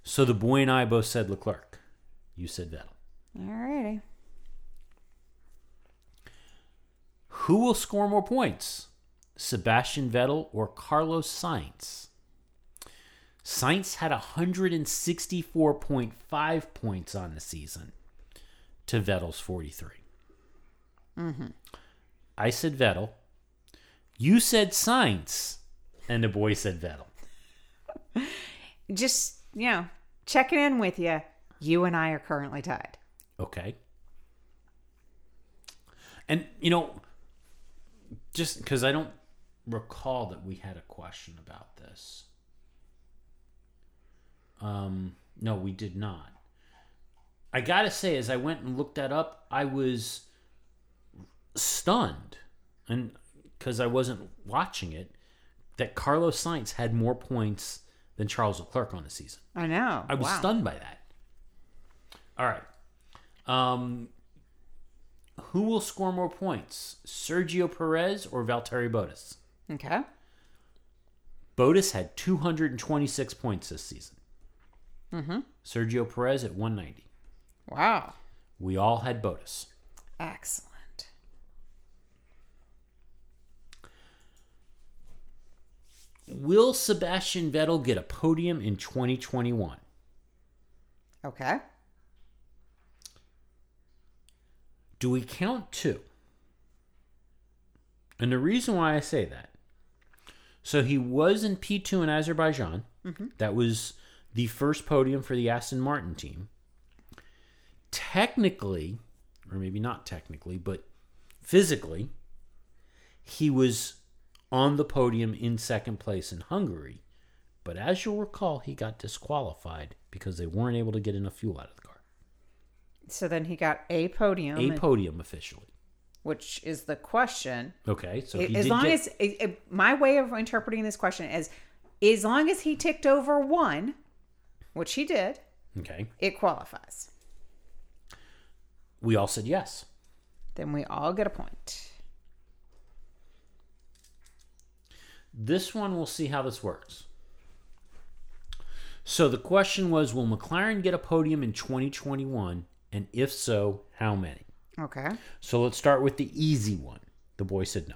So the boy and I both said Leclerc. You said Vettel. Alrighty. Who will score more points? Sebastian Vettel or Carlos Sainz? Sainz had 164.5 points on the season to Vettel's 43. Mm-hmm. I said Vettel. You said Sainz. And the boy said Vettel. Just, you know, checking in with you. You and I are currently tied. Okay. And, you know, just because I don't recall that we had a question about this. Um, no, we did not. I gotta say, as I went and looked that up, I was stunned, and because I wasn't watching it, that Carlos Sainz had more points than Charles Leclerc on the season. I know. I was wow. stunned by that. All right. Um, who will score more points, Sergio Perez or Valtteri Bottas? Okay. Bottas had 226 points this season. Mm-hmm. Sergio Perez at 190. Wow. We all had Bottas. Excellent. Will Sebastian Vettel get a podium in 2021? Okay. Do we count two? And the reason why I say that, so he was in P2 in Azerbaijan. Mm-hmm. That was the first podium for the Aston Martin team. Technically, or maybe not technically, but physically, he was on the podium in second place in Hungary. But as you'll recall, he got disqualified because they weren't able to get enough fuel out of the car. So then he got a podium, A podium officially. which is the question. Okay, so he as long get- as it, it- my way of interpreting this question is, as long as he ticked over one, which he did, okay, it qualifies. we all said yes. Then we all get a point. This one, we'll see how this works. So the question was Will McLaren get a podium in 2021? And if so, how many? Okay. So let's start with the easy one. The boy said no.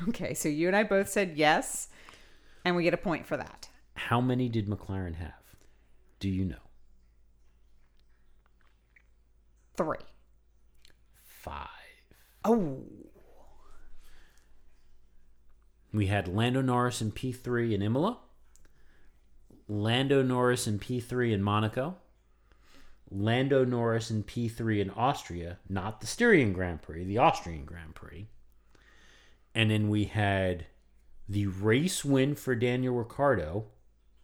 Okay. So you and I both said yes, and we get a point for that. How many did McLaren have? Do you know? Three. Five. Oh. We had Lando Norris in P3 in Imola, Lando Norris in P3 in Monaco, Lando Norris in P3 in Austria, not the Styrian Grand Prix, the Austrian Grand Prix. And then we had the race win for Daniel Ricciardo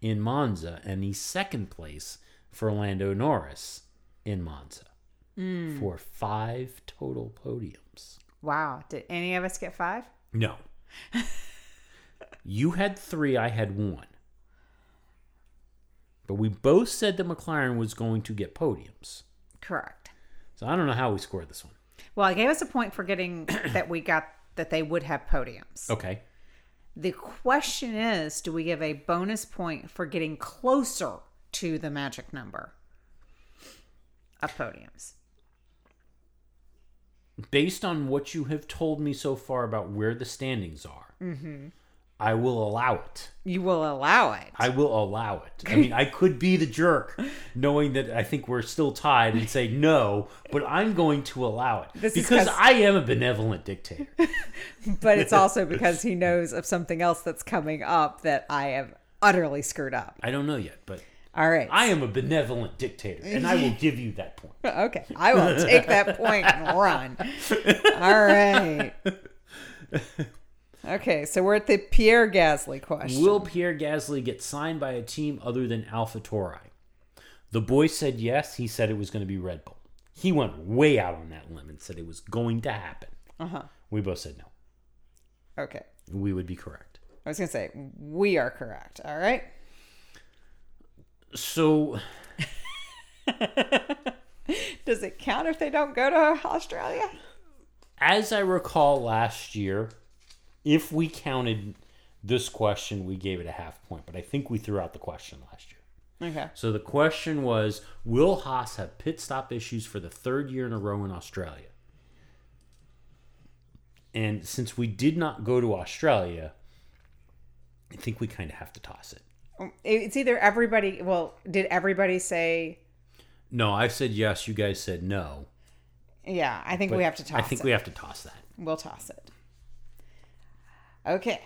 in Monza and the second place for Lando Norris in Monza mm. for five total podiums. Wow. Did any of us get five? No. you had three, I had one. But we both said that McLaren was going to get podiums. Correct. So I don't know how we scored this one. Well, I gave us a point for getting that we got that they would have podiums. Okay. The question is do we give a bonus point for getting closer to the magic number of podiums? Based on what you have told me so far about where the standings are, mm-hmm. I will allow it. You will allow it. I will allow it. I mean, I could be the jerk knowing that I think we're still tied and say no, but I'm going to allow it This is I am a benevolent dictator. but it's also because he knows of something else that's coming up that I have utterly screwed up. I don't know yet, but All right. I am a benevolent dictator, and I will give you that point. okay. I will take that point and run. All right. Okay, so we're at the Pierre Gasly question. Will Pierre Gasly get signed by a team other than AlphaTauri? The boy said yes. He said it was going to be Red Bull. He went way out on that limb and said it was going to happen. Uh-huh. We both said no. Okay. We would be correct. I was going to say, we are correct. All right. So Does it count if they don't go to Australia? As I recall last year, if we counted this question, we gave it a half point, but I think we threw out the question last year. Okay. So the question was Will Haas have pit stop issues for the third year in a row in Australia? And since we did not go to Australia, I think we kind of have to toss um, it. It's either everybody. Well, did everybody say? No, I said yes. You guys said no. Yeah, I think But we have to toss. I think it. we have to toss that. We'll toss it. Okay.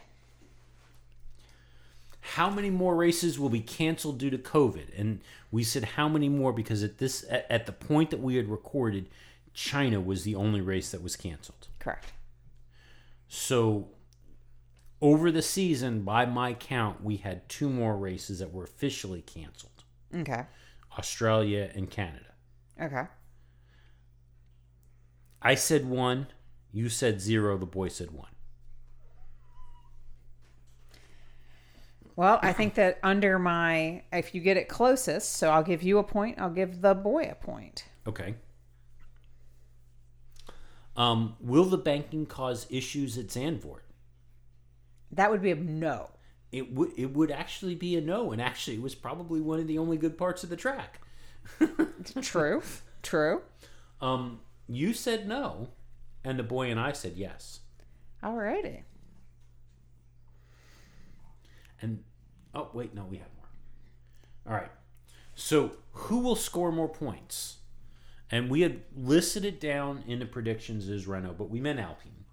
How many more races will be canceled due to COVID? And we said how many more because at this at, the point that we had recorded, China was the only race that was canceled. Correct. So over the season, by my count, we had two more races that were officially canceled. Okay. Australia and Canada. Okay. I said one, you said zero, the boy said one. Well, I think that under my, if you get it closest, so I'll give you a point. I'll give the boy a point. Okay. Um, will the banking cause issues at Zandvoort? That would be a no. It would it would actually be a no, and actually it was probably one of the only good parts of the track. True. True. Um, you said no, and the boy and I said yes. Alrighty. And oh wait, no, we have more. All right. So who will score more points? And we had listed it down in the predictions as Renault, but we meant Alpine.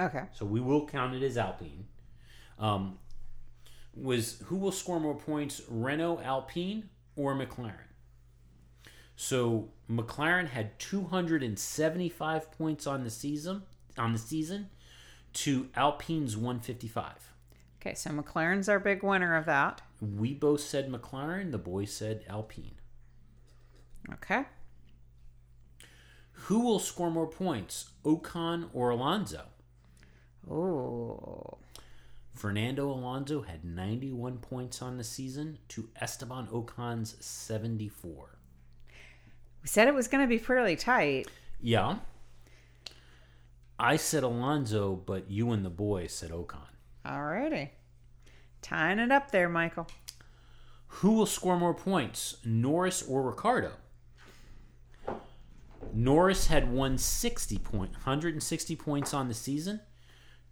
Okay. So we will count it as Alpine. Um, was who will score more points, Renault, Alpine, or McLaren? So McLaren had 275 points on the season on the season to Alpine's 155. Okay, so McLaren's our big winner of that. We both said McLaren. The boys said Alpine. Okay. Who will score more points, Ocon or Alonso? Oh. Fernando Alonso had 91 points on the season to Esteban Ocon's 74. We said it was going to be fairly tight. Yeah. I said Alonso, but you and the boy said Ocon. Alrighty. Tying it up there, Michael. Who will score more points, Norris or Ricciardo? Norris had 160 point, 160 points on the season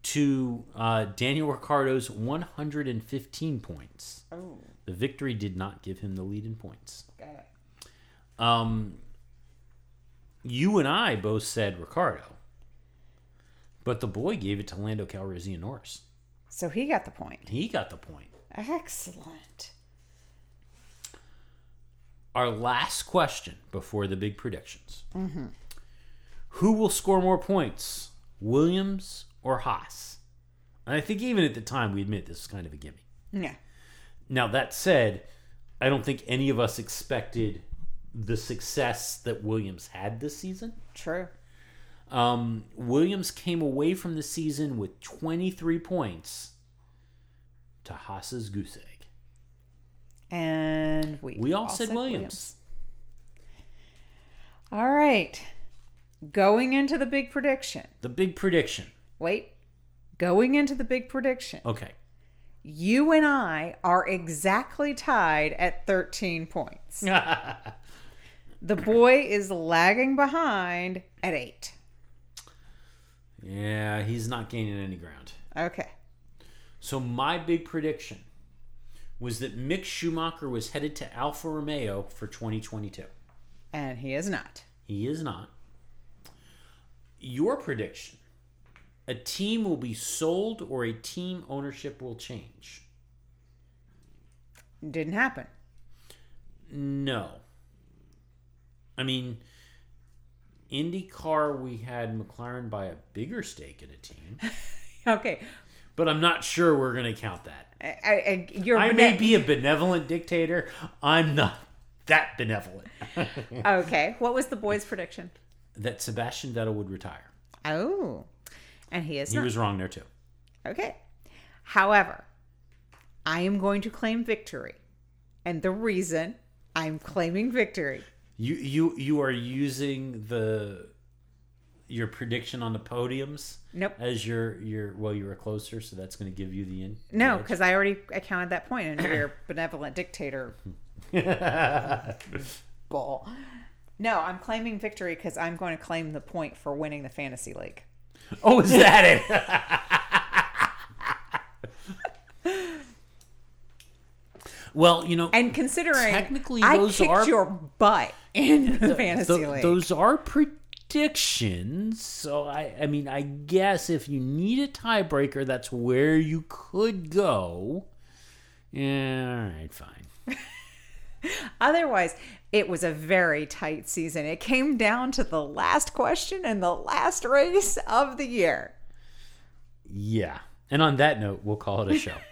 to uh, Daniel Ricciardo's 115 points. Oh, The victory did not give him the lead in points. got it. Um, you and I both said Ricciardo, but the boy gave it to Lando Calrissian Norris. So he got the point. He got the point. Excellent. Our last question before the big predictions. Mm-hmm. Who will score more points, Williams or Haas? And I think even at the time we admit this is kind of a gimme. Yeah. Now that said, I don't think any of us expected the success that Williams had this season. True. Um, Williams came away from the season with 23 points to Haas's goose egg. And we We all said Williams. All right. Going into the big prediction. The big prediction. Wait. Going into the big prediction. Okay. You and I are exactly tied at 13 points. The boy is lagging behind at 8. Yeah, he's not gaining any ground. Okay. So my big prediction was that Mick Schumacher was headed to Alfa Romeo for 2022. And he is not. He is not. Your prediction a team will be sold or a team ownership will change? Didn't happen. No. I mean, IndyCar, we had McLaren buy a bigger stake in a team, Okay. but I'm not sure we're going to count that. I, I, I may be a benevolent dictator. I'm not that benevolent. Okay. What was the boy's prediction? that Sebastian Vettel would retire. Oh. And he is He not. was wrong there too. Okay. However, I am going to claim victory. And the reason I'm claiming victory You you you are using the your prediction on the podiums Nope. as your your well you were closer, so that's going to give you the in. No, because I already accounted that point and you're benevolent dictator bull. No, I'm claiming victory because I'm going to claim the point for winning the fantasy league. Oh, is that it? well, you know, And considering Technically, I those kicked are- your butt in the fantasy th- league. those are predictions. So I, I mean, I guess if you need a tiebreaker, that's where you could go. Yeah, all right, fine. Otherwise, it was a very tight season. It came down to the last question and the last race of the year. Yeah. And on that note, we'll call it a show.